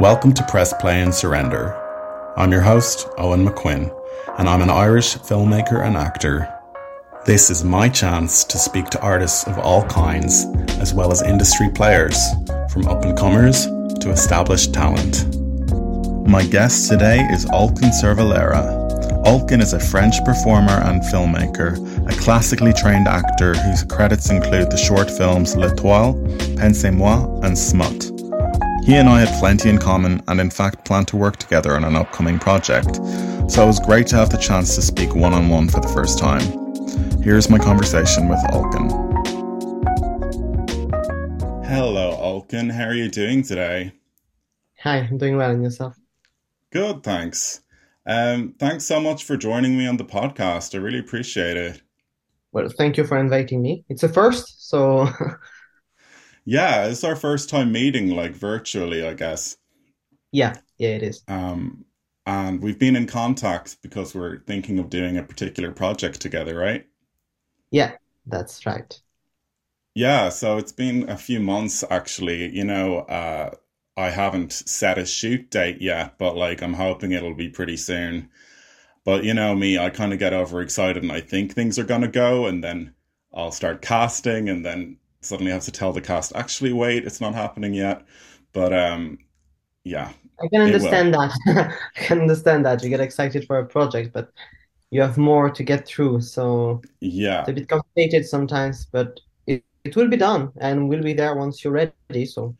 Welcome to Press Play and Surrender. I'm your host, Owen McQuinn, and I'm an Irish filmmaker and actor. This is my chance to speak to artists of all kinds, as well as industry players, from up and comers to established talent. My guest today is Olkan Servellera. Olkan is a French performer and filmmaker, a classically trained actor whose credits include the short films L'Etoile, Pensez-moi, and Smut. He and I had plenty in common and, in fact, plan to work together on an upcoming project, so it was great to have the chance to speak one on one for the first time. Here's my conversation with Olkan. Hello, Olkan. How are you doing today? Hi, I'm doing well, and yourself? Good, thanks. Um, thanks so much for joining me on the podcast. I really appreciate it. Well, thank you for inviting me. It's a first, so yeah, it's our first time meeting, like virtually, I guess. Yeah, yeah, it is. Um, and we've been in contact because we're thinking of doing a particular project together, right? Yeah, that's right. Yeah, so it's been a few months actually. You know, uh, I haven't set a shoot date yet, but like I'm hoping it'll be pretty soon. But you know me, I kind of get overexcited and I think things are going to go, and then I'll start casting, and then suddenly have to tell the cast, actually, wait, it's not happening yet. But um, yeah. I can understand that. I can understand that. You get excited for a project, but you have more to get through. So yeah, it's a bit complicated sometimes, but it, it will be done and we'll be there once you're ready. So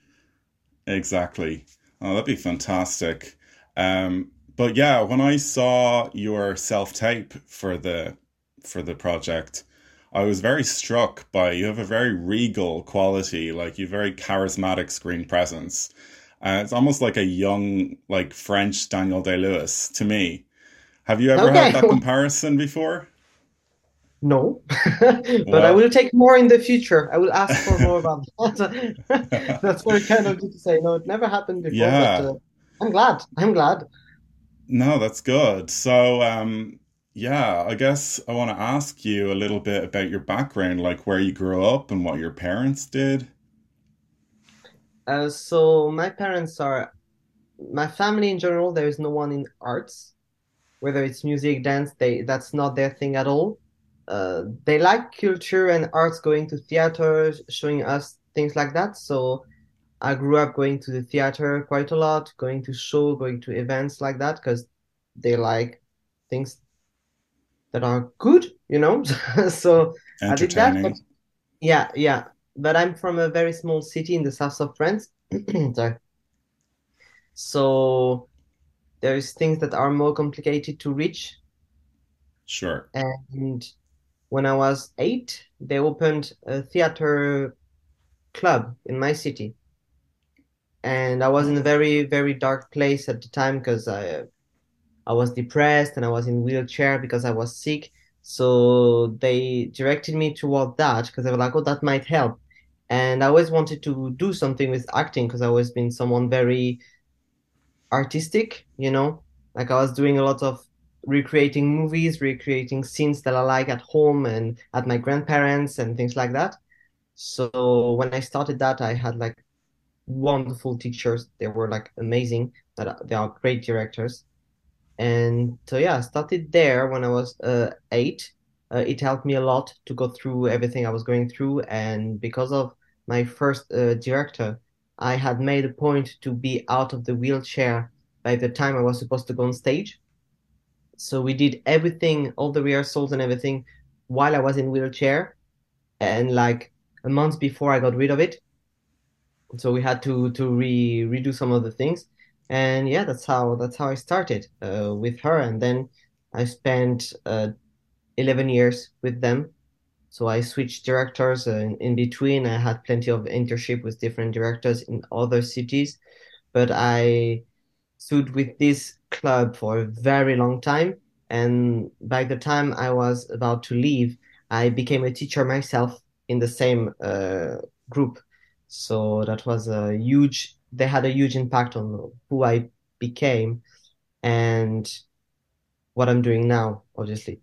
exactly. Oh, that'd be fantastic. Um, but yeah, when I saw your self tape for the for the project, I was very struck by you have a very regal quality, like you very charismatic screen presence. Uh, it's almost like a young, like French Daniel Day Lewis to me. Have you ever okay. had that comparison before? No, but well, I will take more in the future. I will ask for more about that. That's very kind of you to say. No, it never happened before. Yeah. But, uh, I'm glad. I'm glad. No, that's good. So, um, yeah, I guess I want to ask you a little bit about your background, like where you grew up and what your parents did. Uh, so my parents are, my family in general. There is no one in arts, whether it's music, dance. They that's not their thing at all. Uh, they like culture and arts, going to theater, showing us things like that. So I grew up going to the theater quite a lot, going to show, going to events like that because they like things that are good, you know. so I did that. But yeah, yeah. But I'm from a very small city in the south of France. Sorry. So there's things that are more complicated to reach. Sure. And when I was eight, they opened a theater club in my city. And I was in a very, very dark place at the time because I I was depressed and I was in wheelchair because I was sick. So they directed me toward that because they were like, oh, that might help. And I always wanted to do something with acting because I always been someone very artistic, you know, like I was doing a lot of recreating movies, recreating scenes that I like at home and at my grandparents and things like that. So when I started that, I had like wonderful teachers. They were like amazing. That uh, they are great directors and so yeah i started there when i was uh, eight. Uh, it helped me a lot to go through everything i was going through. And because of my first uh, director i had made a point to be out of the wheelchair by the time i was supposed to go on stage. So we did everything all the rehearsals and everything while i was in wheelchair. And like a month before i got rid of it so we had to to re redo some of the things and yeah that's how that's how i started uh, with her. And then i spent uh, 11 years with them. So i switched directors uh, in, in between. I had plenty of internship with different directors in other cities. But i stood with this club for a very long time. And by the time i was about to leave i became a teacher myself in the same uh, group. So that was a huge they had a huge impact on who I became and what I'm doing now, obviously.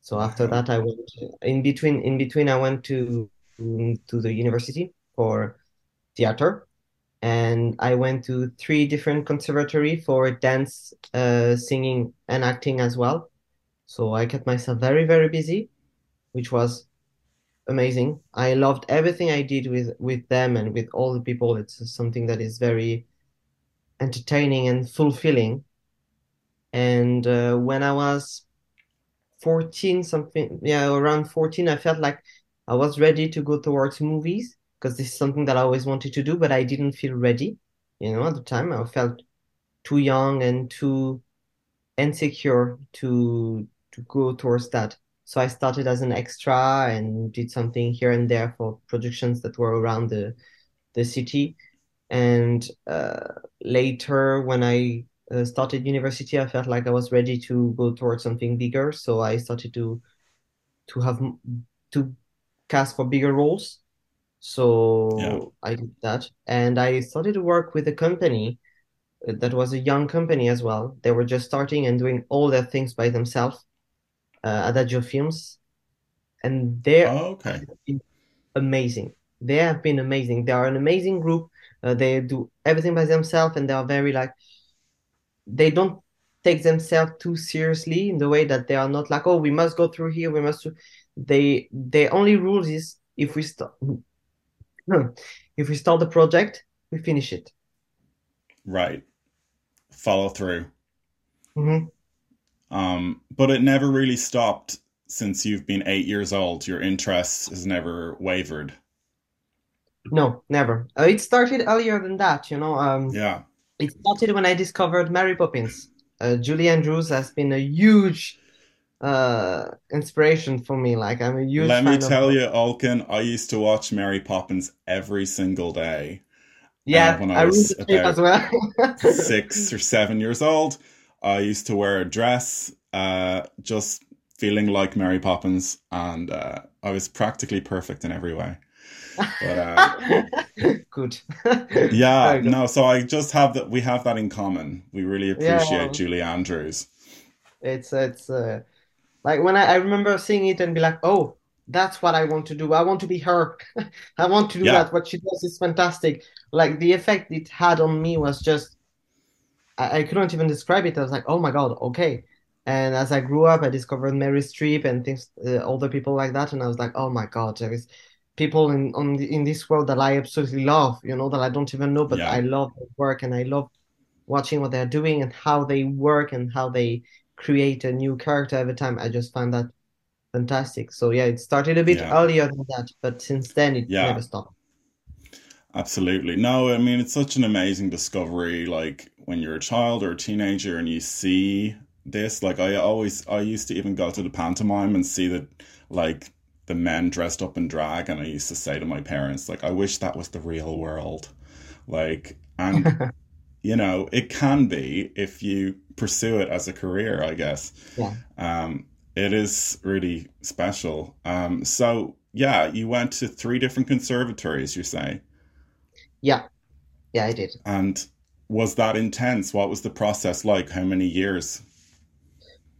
So after that, I went in between. In between, I went to to the university for theater, and I went to three different conservatory for dance, uh, singing, and acting as well. So I kept myself very, very busy, which was amazing. I loved everything I did with with them and with all the people. It's something that is very entertaining and fulfilling. And uh, when I was 14, something, yeah, around 14, I felt like I was ready to go towards movies because this is something that I always wanted to do, but I didn't feel ready. You know, at the time, I felt too young and too insecure to to go towards that. So I started as an extra and did something here and there for productions that were around the the city. And uh, later, when I uh, started university, I felt like I was ready to go towards something bigger. So I started to to have to cast for bigger roles. So Yeah. I did that, and I started to work with a company uh, that was a young company as well. They were just starting and doing all their things by themselves, uh, Adagio Films, and they're Oh, okay. amazing. They have been amazing. They are an amazing group. Uh, they do everything by themselves, and they are very like they don't take themselves too seriously in the way that they are not like, oh, we must go through here, we must. do-" They the only rules is if we start if we start the project, we finish it. Right. Follow through. Mhm. Um, but it never really stopped since you've been eight years old. Your interest has never wavered. No, never. Uh, it started earlier than that, you know. Um, Yeah. it started when I discovered Mary Poppins. Uh, Julie Andrews has been a huge uh inspiration for me. Like I'm a huge Let me tell you, Olkan, I used to watch Mary Poppins every single day uh, Yeah, when I I was the tape as about well. six or seven years old. I used to wear a dress, uh, just feeling like Mary Poppins, and uh, I was practically perfect in every way. But uh, Good. yeah, good. no, so I just have that. We have that in common. We really appreciate Yeah, Julie Andrews. it's it's uh, like when I, I remember seeing it and be like, oh, that's what I want to do. I want to be her. I want to do Yeah, that. What she does is fantastic. Like the effect it had on me was just I, I couldn't even describe it. I was like, oh my God, okay. And as I grew up, I discovered Meryl Streep and things, uh, older people like that, and I was like, oh my God, there is people in on the, in this world that I absolutely love, you know, that I don't even know, but I love their work and I love watching what they're doing and how they work and how they create a new character every time. I just find that fantastic. So yeah, it started a bit yeah, earlier than that, but since then it never yeah. stopped. Absolutely. No, I mean, it's such an amazing discovery. Like when you're a child or a teenager and you see this, like I always, I used to even go to the pantomime and see that, like, the men dressed up in drag. And I used to say to my parents, like, I wish that was the real world. Like, and, you know, it can be if you pursue it as a career, I guess. Yeah. Um, it is really special. Um, so, yeah, you went to three different conservatories, you say. Yeah, yeah, I did. And was that intense? What was the process like? How many years?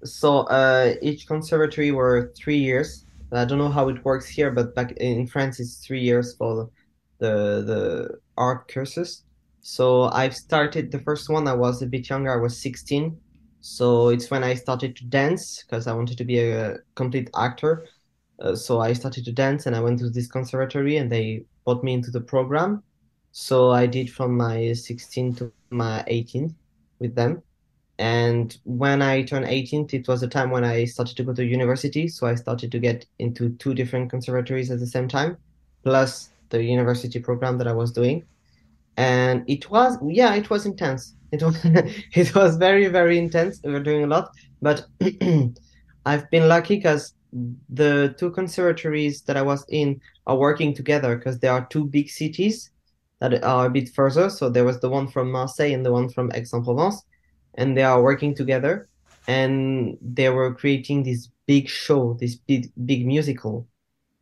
So uh, each conservatory were three years. I don't know how it works here, but back in France, it's three years for the the art courses. So I've started the first one. I was a bit younger. I was 16. So it's when I started to dance because I wanted to be a complete actor. Uh, so I started to dance and I went to this conservatory and they brought me into the program. So I did from my 16 to my 18th with them. And when I turned 18, it was the time when I started to go to university. So I started to get into two different conservatories at the same time, plus the university program that I was doing. And it was, yeah, it was intense. It was, it was very, very intense. We were doing a lot, but I've been lucky because the two conservatories that I was in are working together because there are two big cities that are a bit further. So there was the one from Marseille and the one from Aix-en-Provence, and they are working together, and they were creating this big show, this big big musical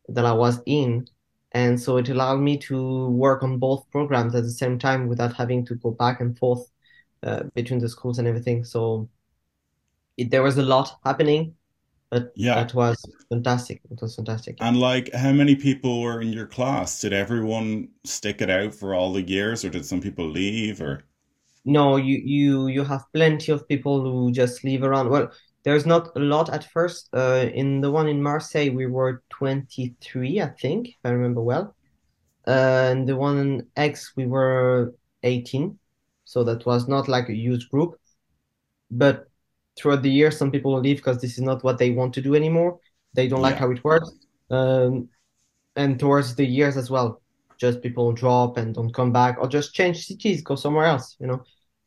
that I was in. And so it allowed me to work on both programs at the same time without having to go back and forth uh, between the schools and everything. So it, there was a lot happening but Yeah. it was fantastic. It was fantastic. And like, how many people were in your class? Did everyone stick it out for all the years, or did some people leave? Or No, you you you have plenty of people who just leave around. Well, there's not a lot at first. Uh, in the one in Marseille, we were 23, I think, if I remember well. Uh, and the one in Aix, we were 18. So that was not like a huge group. But throughout the year, some people leave because this is not what they want to do anymore. They don't like how it works. Um, and towards the years as well, just people drop and don't come back or just change cities, go somewhere else, you know.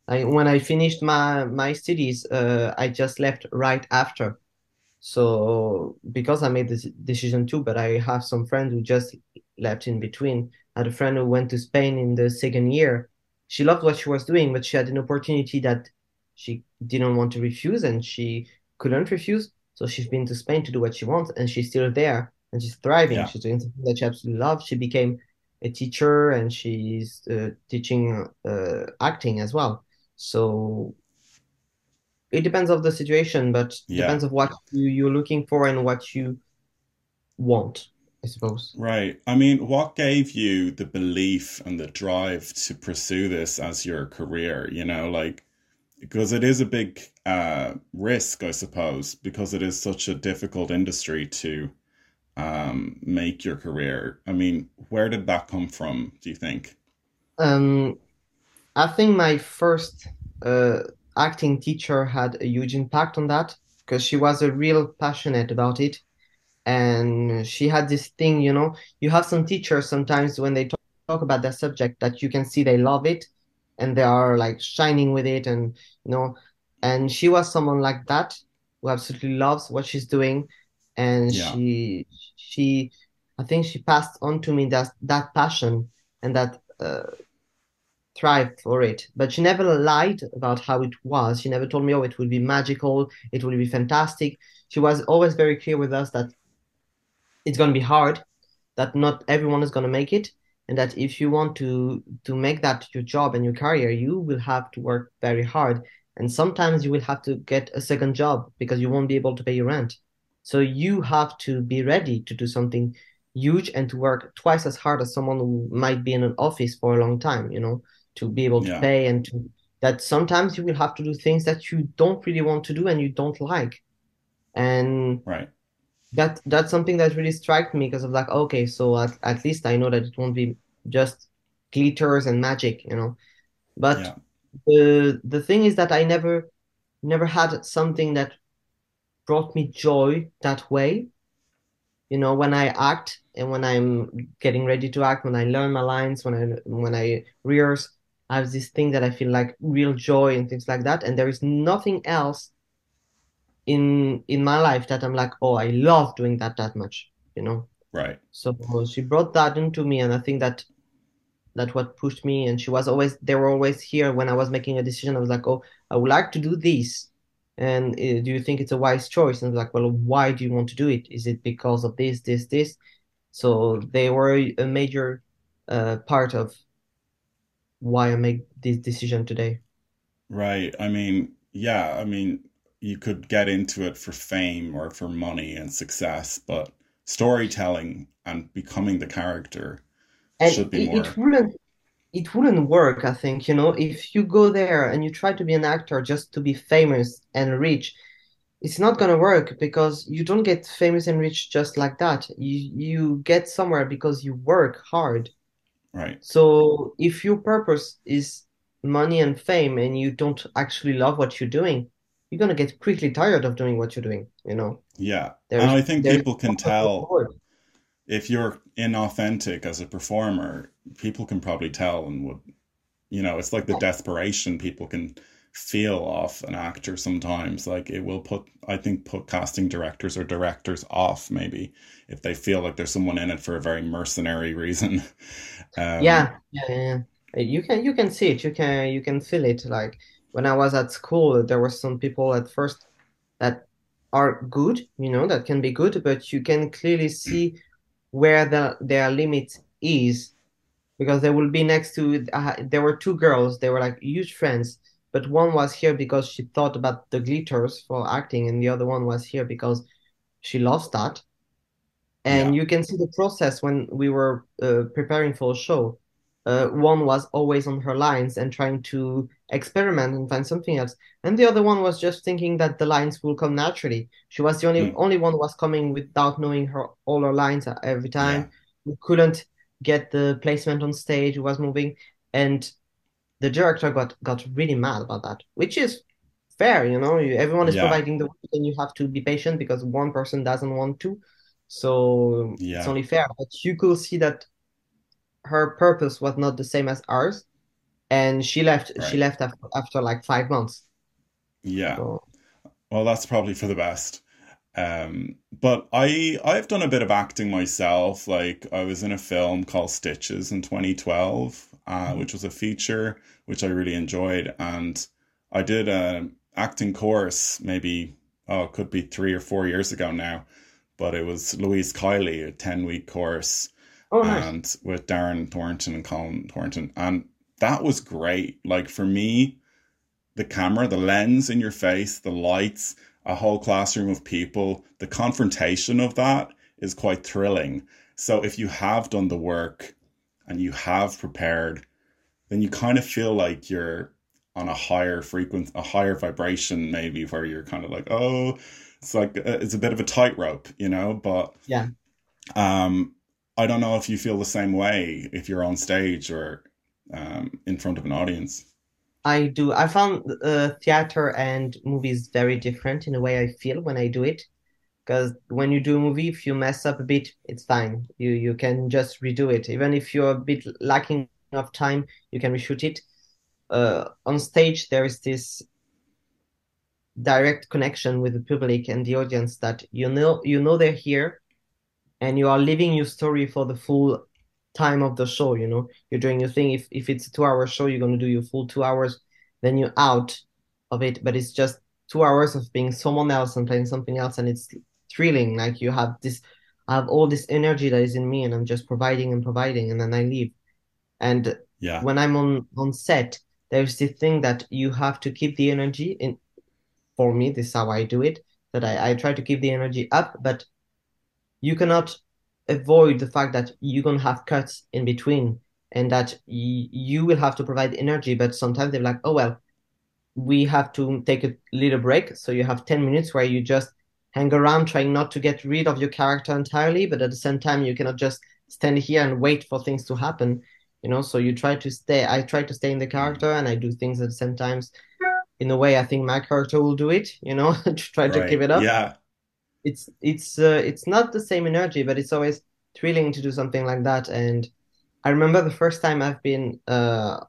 I, when I finished my my studies, uh, I just left right after. So because I made this decision too, but I have some friends who just left in between. I had a friend who went to Spain in the second year. She loved what she was doing, but she had an opportunity that she didn't want to refuse and she couldn't refuse. So she's been to Spain to do what she wants, and she's still there and she's thriving. yeah, She's doing something that she absolutely loves. She became a teacher and she's uh, teaching uh, acting as well. So it depends of the situation, but yeah. depends of what you, you're looking for and what you want, I suppose. Right. I mean, what gave you the belief and the drive to pursue this as your career? You know, like, because it is a big uh, risk, I suppose, because it is such a difficult industry to um, make your career. I mean, where did that come from, do you think? Um, I think my first uh, acting teacher had a huge impact on that because she was a real passionate about it. And she had this thing, you know, you have some teachers sometimes when they talk, talk about their subject that you can see they love it and they are like shining with it and you know, and she was someone like that who absolutely loves what she's doing and Yeah, she she I think she passed on to me that that passion and that uh, thrived for it. But she never lied about how it was. She never told me, oh, it will be magical, it will be fantastic. She was always very clear with us that it's going to be hard, that not everyone is going to make it, and that if you want to to make that your job and your career, you will have to work very hard. And sometimes you will have to get a second job because you won't be able to pay your rent. So you have to be ready to do something huge and to work twice as hard as someone who might be in an office for a long time, you know, to be able to yeah, pay and to that sometimes you will have to do things that you don't really want to do and you don't like. And right. That that's something that really struck me because of like, okay, so at, at least I know that it won't be just glitters and magic, you know. But Yeah, the the thing is that I never never had something that brought me joy that way. You know, when I act and when I'm getting ready to act, when I learn my lines, when I when I rehearse, I have this thing that I feel like real joy and things like that. And there is nothing else in in my life that I'm like, oh, I love doing that that much, you know. right. So she brought that into me, and I think that that what pushed me. And she was always, they were always here when I was making a decision. I was like, oh, I would like to do this. And uh, do you think it's a wise choice? And like, well, why do you want to do it? Is it because of this, this, this? So they were a major uh, part of why I make this decision today. Right. I mean, yeah, I mean, you could get into it for fame or for money and success, but storytelling and becoming the character And should be it, it wouldn't it wouldn't work, I think, you know, if you go there and you try to be an actor just to be famous and rich, it's not gonna work because you don't get famous and rich just like that. You you get somewhere because you work hard. Right. So if your purpose is money and fame and you don't actually love what you're doing, you're gonna get quickly tired of doing what you're doing, you know. Yeah. And I think people can tell if you're inauthentic as a performer, people can probably tell and would, you know, it's like the desperation people can feel off an actor sometimes. Like it will put, I think, put casting directors or directors off maybe if they feel like there's someone in it for a very mercenary reason. Um, Yeah, yeah, yeah. yeah. You can you can see it. You can you can feel it. Like when I was at school, there were some people at first that are good, you know, that can be good, but you can clearly see where the their limit is because they will be next to. Uh, there were two girls. They were like huge friends, but one was here because she thought about the glitters for acting, and the other one was here because she loves that. And Yeah. you can see the process when we were uh, preparing for a show. Uh, one was always on her lines and trying to experiment and find something else, and the other one was just thinking that the lines will come naturally. She was the only Mm, only one who was coming without knowing her all her lines every yeah. time. We couldn't get the placement on stage, who was moving, and the director got got really mad about that, which is fair, you know. You, everyone is Yeah. providing the work, and you have to be patient because one person doesn't want to. So yeah. it's only fair. But you could see that her purpose was not the same as ours, and she left. She left after, after like five months. Yeah. So Well, that's probably for the best. Um, but I I've done a bit of acting myself. Like I was in a film called Stitches in 2012, uh, Mhm. which was a feature which I really enjoyed, and I did an acting course maybe oh it could be three or four years ago now, but it was Louise Kiely, a 10 week course, oh, nice. and with Darren Thornton and Colin Thornton, and that was great. Like for me the camera, the lens in your face, the lights, a whole classroom of people, the confrontation of that is quite thrilling. So if you have done the work and you have prepared, then you kind of feel like you're on a higher frequency, a higher vibration, maybe where you're kind of like, oh, it's like uh, it's a bit of a tightrope, you know. But Yeah. um, I don't know if you feel the same way if you're on stage or um, in front of an audience. I do. I found uh, theater and movies very different in the way I feel when I do it. Because when you do a movie, if you mess up a bit, it's fine. You you can just redo it. Even if you're a bit lacking of time, you can reshoot it. Uh, on stage, there is this direct connection with the public and the audience that you know you know they're here and you are living your story for the full time of the show, you know. You're doing your thing. If if it's a two hour show, you're gonna do your full two hours, then you're out of it. But it's just two hours of being someone else and playing something else, and it's thrilling. Like you have this I have all this energy that is in me and I'm just providing and providing and then I leave. And Yeah, when I'm on on set, there's this thing that you have to keep the energy in for me, this is how I do it, that I, I try to keep the energy up, but you cannot avoid the fact that you're gonna have cuts in between and that y you will have to provide energy, but sometimes they're like, oh well, we have to take a little break. So you have 10 minutes where you just hang around trying not to get rid of your character entirely, but at the same time you cannot just stand here and wait for things to happen. You know, so you try to stay I try to stay in the character and I do things at the same times in a way I think my character will do it, you know, to try to keep it up Yeah, it's it's uh, it's not the same energy, but it's always thrilling to do something like that. And I remember the first time I've been uh,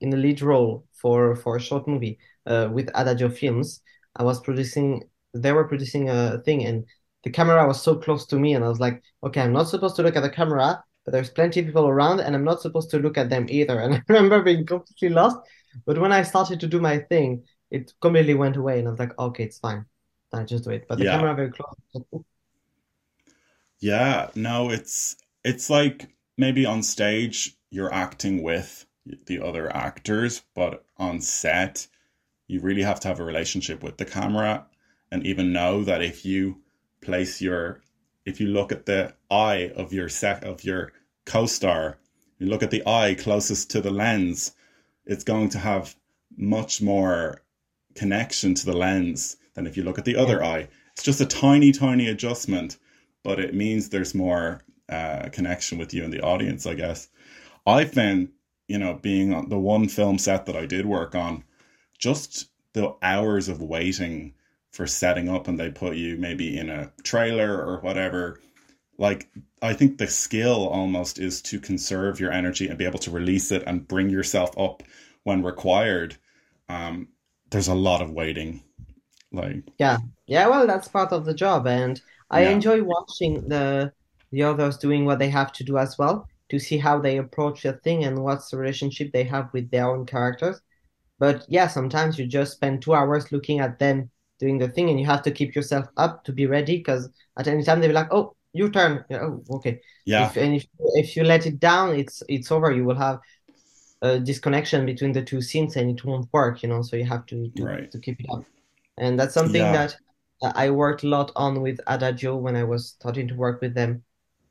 in the lead role for for a short movie uh, with Adagio Films. I was producing, they were producing a thing, and the camera was so close to me, and I was like, okay, I'm not supposed to look at the camera, but there's plenty of people around, and I'm not supposed to look at them either. And I remember being completely lost. But when I started to do my thing, it completely went away, and I was like, okay, it's fine. I just do it. But the yeah. camera very close. Yeah, no, it's it's like maybe on stage you're acting with the other actors, but on set you really have to have a relationship with the camera and even know that if you place your if you look at the eye of your set of your co-star, you look at the eye closest to the lens, it's going to have much more connection to the lens than if you look at the other eye. It's just a tiny, tiny adjustment, but it means there's more uh, connection with you and the audience, I guess. I found, you know, being on the one film set that I did work on, just the hours of waiting for setting up and they put you maybe in a trailer or whatever. Like, I think the skill almost is to conserve your energy and be able to release it and bring yourself up when required. Um, there's a lot of waiting. Like, Yeah, yeah, well, that's part of the job, and I yeah, enjoy watching the the others doing what they have to do as well to see how they approach the thing and what's the relationship they have with their own characters. But yeah, sometimes you just spend two hours looking at them doing the thing, and you have to keep yourself up to be ready because at any time they'll be like, "Oh, your turn." Yeah, oh, okay. yeah, If and if if you let it down, it's it's over. You will have a disconnection between the two scenes, and it won't work, you know. So you have to to right. to keep it up and that's something Yeah, that I worked a lot on with Adagio when I was starting to work with them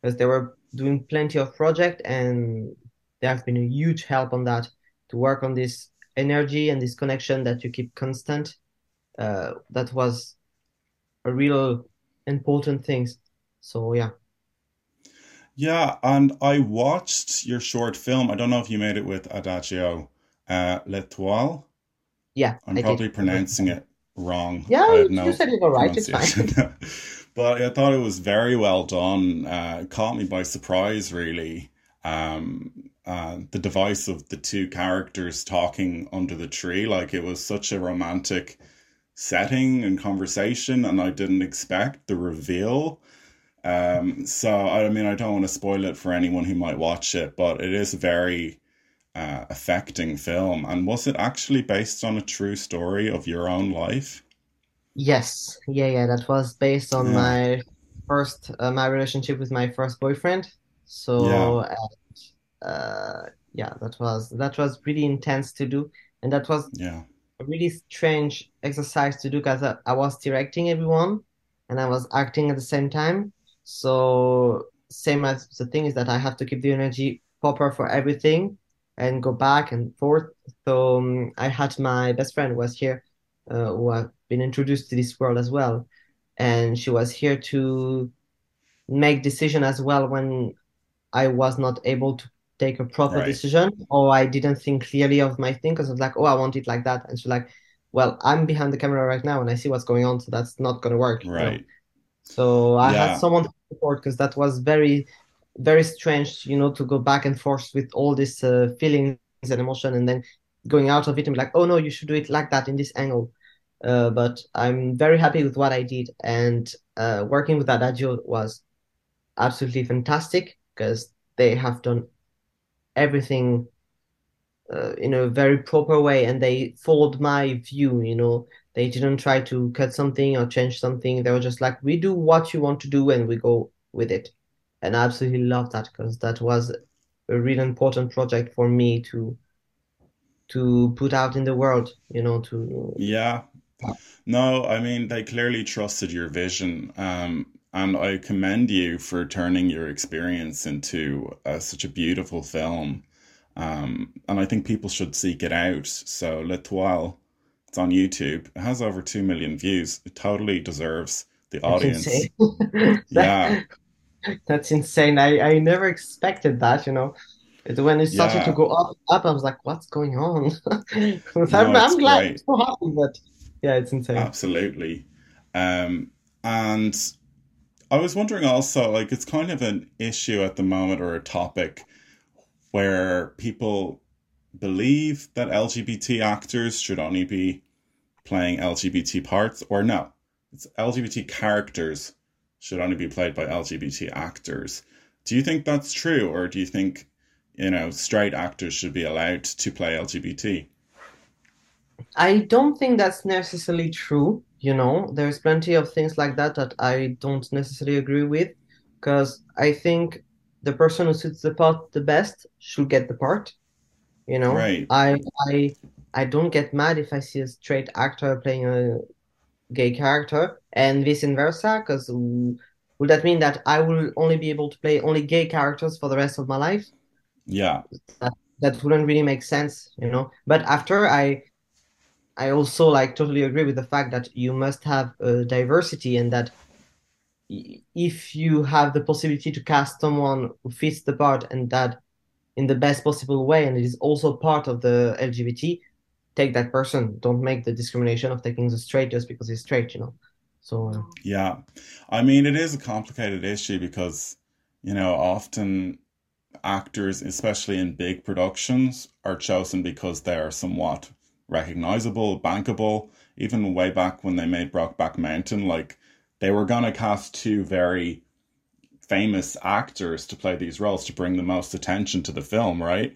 because they were doing plenty of project and they have been a huge help on that to work on this energy and this connection that you keep constant. Uh, that was a real important thing. So yeah. Yeah, and I watched your short film. I don't know if you made it with Adagio, uh, L'Etoile. Yeah, I'm I probably did. pronouncing it wrong. Yeah, you no said it all right. It's fine. But I thought it was very well done. Uh, caught me by surprise, really. Um, uh, the device of the two characters talking under the tree, like it was such a romantic setting and conversation, and I didn't expect the reveal. Um, so I mean, I don't want to spoil it for anyone who might watch it, but it is very uh, affecting film. And was it actually based on a true story of your own life? Yes, yeah, yeah. That was based on Yeah, my first uh, my relationship with my first boyfriend. yeah, So uh, uh, yeah, that was that was really intense to do, and that was yeah. a really strange exercise to do because I, I was directing everyone and I was acting at the same time. So same as the thing is that I have to keep the energy proper for everything and go back and forth. So um, I had my best friend was here, uh, who I've been introduced to this world as well, and she was here to make decision as well when I was not able to take a proper Right, decision or I didn't think clearly of my thing because I was like, oh, I want it like that. And she's like, well, I'm behind the camera right now and I see what's going on, so that's not gonna work, you know. right. So I had someone to support because that was very, very strange, you know, to go back and forth with all these uh, feelings and emotion and then going out of it and be like, oh no, you should do it like that in this angle. Uh, but I'm very happy with what I did and uh, working with Adagio was absolutely fantastic because they have done everything uh, in a very proper way and they followed my view, you know. They didn't try to cut something or change something. They were just like, we do what you want to do and we go with it. And I absolutely love that because that was a really important project for me to to put out in the world, you know, to yeah. No, I mean, they clearly trusted your vision. Um, and I commend you for turning your experience into uh, such a beautiful film. Um, and I think people should seek it out. So, L'Etoile, it's on YouTube. It has over 2 million views. It totally deserves the audience. Yeah, that's insane. I, I never expected that, you know. It, when it started to go up, up, I was like, what's going on? I'm, it's I'm glad, I'm so happy, but yeah, it's insane. Absolutely. Um, and I was wondering also, like, it's kind of an issue at the moment or a topic where people believe that LGBT actors should only be playing LGBT parts, or no, it's LGBT characters should only be played by LGBT actors. Do you think that's true, or do you think, you know, straight actors should be allowed to play LGBT? I don't think that's necessarily true, you know. There's plenty of things like that that I don't necessarily agree with, because I think the person who suits the part the best should get the part, you know. Right. I I I don't get mad if I see a straight actor playing a gay character and vice versa, because would that mean that I will only be able to play only gay characters for the rest of my life? Yeah. That that wouldn't really make sense, you know. But after I I also like totally agree with the fact that you must have a diversity and that if you have the possibility to cast someone who fits the part and that in the best possible way and it is also part of the LGBT, take that person. Don't make the discrimination of taking the straight just because he's straight, you know. So uh, Yeah. I mean, it is a complicated issue because, you know, often actors, especially in big productions, are chosen because they are somewhat recognizable, bankable. Even way back when they made Brokeback Mountain, like they were gonna cast two very famous actors to play these roles to bring the most attention to the film, right?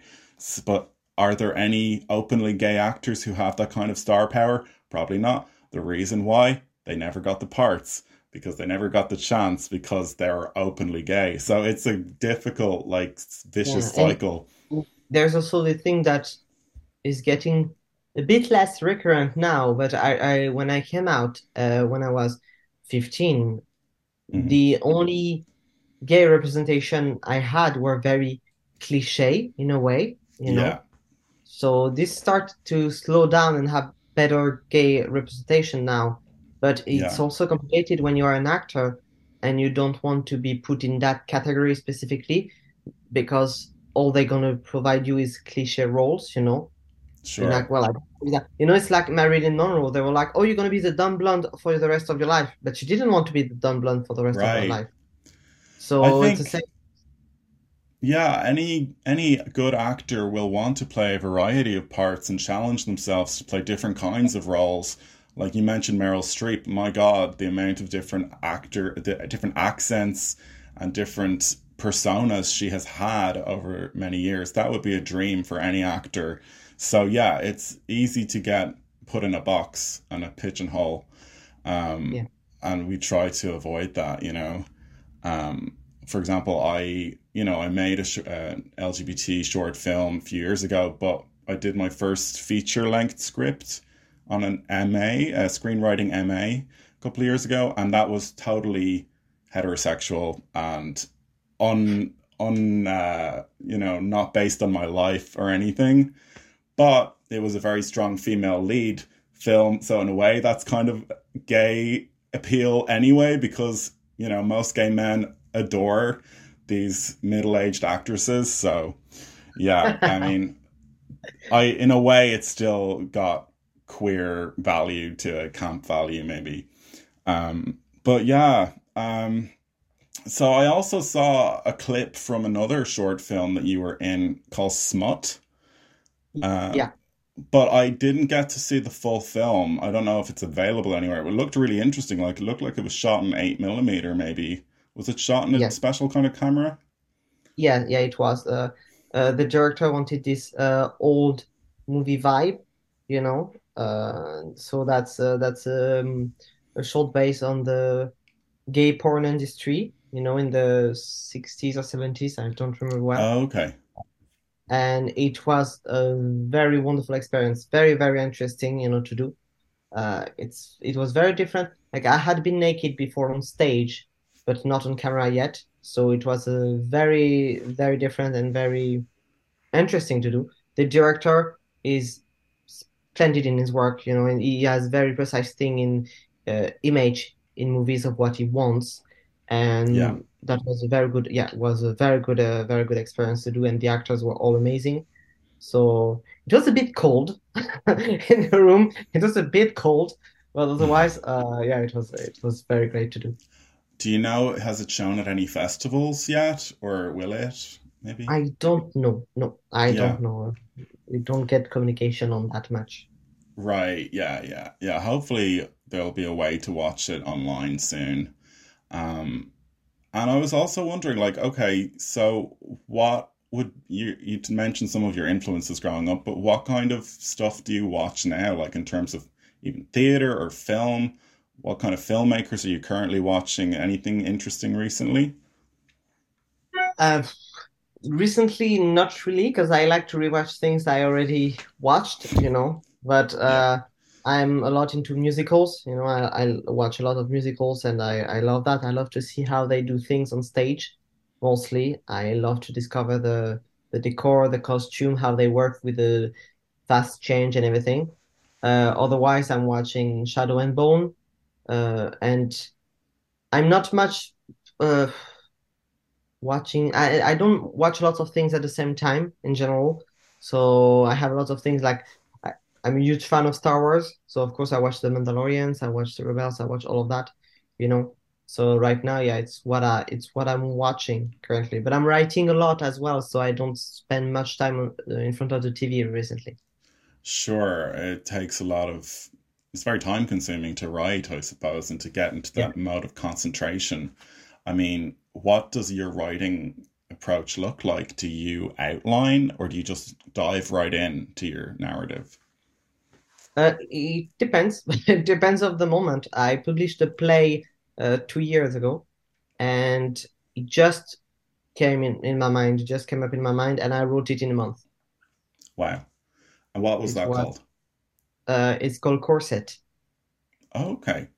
But are there any openly gay actors who have that kind of star power? Probably not. The reason why they never got the parts because they never got the chance because they're openly gay. So it's a difficult, like, vicious yeah, cycle. there's also the thing that is getting a bit less recurrent now, but I, I when I came out, uh, when I was 15, hmm the only gay representation I had were very cliche in a way, you Yeah, know. So this started to slow down and have better gay representation now. But it's yeah, also complicated when you are an actor and you don't want to be put in that category specifically because all they're gonna provide you is cliche roles, you know. Sure. like, well, don't. You know, it's like Marilyn Monroe. They were like, oh, you're gonna be the dumb blonde for the rest of your life, but she didn't want to be the dumb blonde for the rest of her Right. life. I So it's the same. Yeah, any any good actor will want to play a variety of parts and challenge themselves to play different kinds of roles. Like you mentioned Meryl Streep, my God, the amount of different actor, the different accents and different personas she has had over many years. That would be a dream for any actor. So yeah, it's easy to get put in a box and a pigeonhole. Um, Yeah. and we try to avoid that, you know. Um, for example, I, you know, I made a sh- uh, LGBT short film a few years ago, but I did my first feature length script on an MA, a screenwriting MA, a couple of years ago, and that was totally heterosexual and un, un, uh, you know, not based on my life or anything, but it was a very strong female lead film. So in a way, that's kind of gay appeal anyway, because you know most gay men adore these middle-aged actresses. So yeah, I mean, I in a way, it's still got queer value to a camp value maybe. Um, but yeah. Um, so I also saw a clip from another short film that you were in called Smut. Uh, Yeah. but I didn't get to see the full film. I don't know if it's available anywhere. It looked really interesting. Like it looked like it was shot in eight millimeter, maybe. Was it shot in a Yes. special kind of camera? Yeah, yeah, it was. Uh, uh, the director wanted this uh, old movie vibe, you know. Uh, so that's uh, that's um, a short based on the gay porn industry, you know, in the 60s or 70s. I don't remember well. Oh, okay. And it was a very wonderful experience, very, very interesting, you know, to do. Uh, it's it was very different. Like I had been naked before on stage, but not on camera yet. So it was a very, very different and very interesting to do. The director is splendid in his work, you know, and he has very precise thing in uh, image in movies of what he wants, Yeah, and that was a very good, yeah, was a very good, uh, very good experience to do, and the actors were all amazing. So it was a bit cold in the room. It was a bit cold, but otherwise, uh, yeah, it was it was very great to do. Do you know, has it shown at any festivals yet, or will it? Maybe? I don't know. No, I Yeah, don't know. We don't get communication on that much. right. Yeah, yeah, yeah. Hopefully there'll be a way to watch it online soon. Um, and I was also wondering, like, okay, so what would you you mentioned some of your influences growing up, but what kind of stuff do you watch now, like in terms of even theater or film? What kind of filmmakers are you currently watching? Anything interesting recently? Uh, recently, not really, because I like to rewatch things I already watched, you know. But uh, I'm a lot into musicals, you know. I, I watch a lot of musicals, and I, I love that. I love to see how they do things on stage, mostly. I love to discover the the decor, the costume, how they work with the fast change and everything. Uh, otherwise, I'm watching Shadow and Bone, uh, and I'm not much. Uh, watching I I don't watch lots of things at the same time in general. So I have lots of things like I, I'm a huge fan of Star Wars. So of course I watch The Mandalorians, I watch The Rebels, I watch all of that, you know. So right now, yeah, it's what I it's what I'm watching currently. But I'm writing a lot as well, so I don't spend much time uh, in front of the TV recently. Sure, it takes a lot of, it's very time consuming to write, I suppose, and to get into Yeah. that mode of concentration. I mean, what does your writing approach look like? Do you outline or do you just dive right in to your narrative? Uh, it depends. It depends of the moment. I published a play uh, two years ago, and it just came in in my mind. It just came up in my mind, and I wrote it in a month. Wow. And what was It that was called? Uh, it's called Corset. Oh, okay.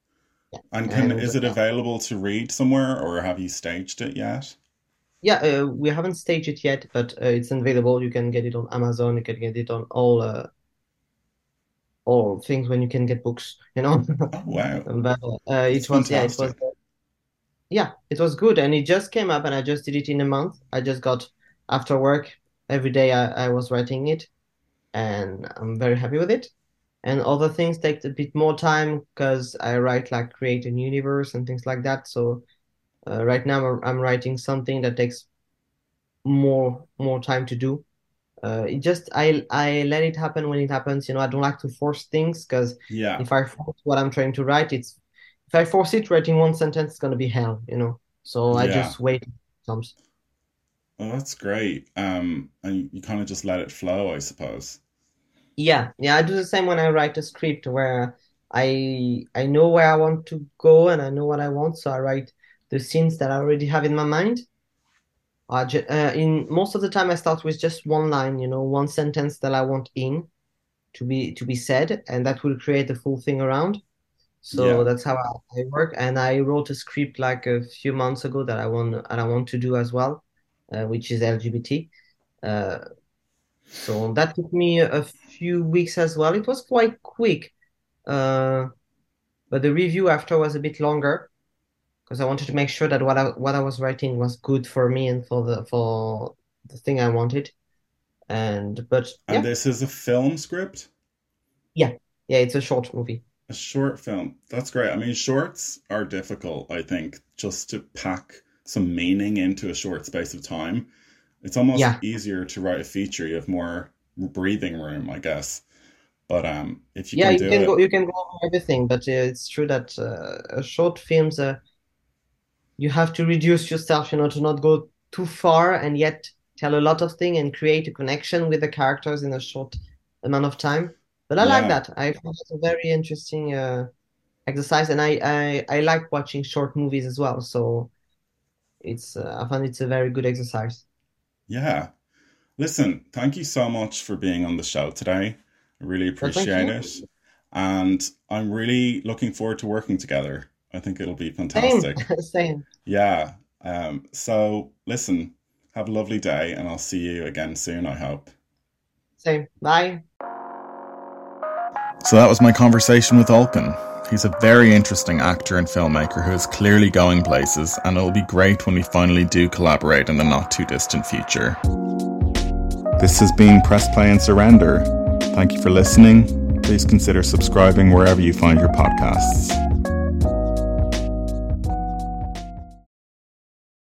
Yeah. And can is it available to read somewhere, or have you staged it yet? yeah, uh, we haven't staged it yet, but uh, it's available. You can get it on Amazon. You can get it on all uh, all things when you can get books, you know. Oh wow, But uh, it was yeah, it was yeah, it was good, and it just came up, and I just did it in a month. I just got after work every day. I, I was writing it, and I'm very happy with it. And other things take a bit more time because I write like create a universe and things like that. So uh, right now I'm, I'm writing something that takes more more time to do. Uh, it just I I let it happen when it happens. You know, I don't like to force things because Yeah, if I force what I'm trying to write, it's if I force it, writing one sentence is gonna be hell. You know, so I yeah. just wait. Comes. Oh, that's great. Um, and you kind of just let it flow, I suppose. Yeah, yeah, I do the same when I write a script where I I know where I want to go and I know what I want, so I write the scenes that I already have in my mind. I ju uh, in most of the time I start with just one line, you know, one sentence that I want in to be to be said, and that will create the full thing around. So Yeah, that's how I, I work. And I wrote a script like a few months ago that I want and I want to do as well, uh, which is LGBT. Uh, so that took me a few weeks as well. It was quite quick, uh, but the review after was a bit longer because I wanted to make sure that what I what I was writing was good for me and for the for the thing I wanted. And but yeah. and this is a film script, yeah, yeah. It's a short movie. a short film. That's great. I mean, shorts are difficult, I think, just to pack some meaning into a short space of time. It's almost Yeah, easier to write a feature. You have more breathing room, I guess. But um, if you yeah. can You do can go you can go over everything, but uh, it's true that uh, short films uh, you have to reduce yourself, you know, to not go too far and yet tell a lot of things and create a connection with the characters in a short amount of time. But I like that. I find it a very interesting uh, exercise, and I, I I like watching short movies as well. So it's uh, I find it's a very good exercise. Yeah. Listen, thank you so much for being on the show today. I really appreciate you. it. And I'm really looking forward to working together. I think it'll be Same, fantastic. same, Yeah. Um, so listen, have a lovely day and I'll see you again soon, I hope. same. Bye. So that was my conversation with Olkan. He's a very interesting actor and filmmaker who is clearly going places, and it'll be great when we finally do collaborate in the not too distant future. This has been Press Play and Surrender. Thank you for listening. Please consider subscribing wherever you find your podcasts.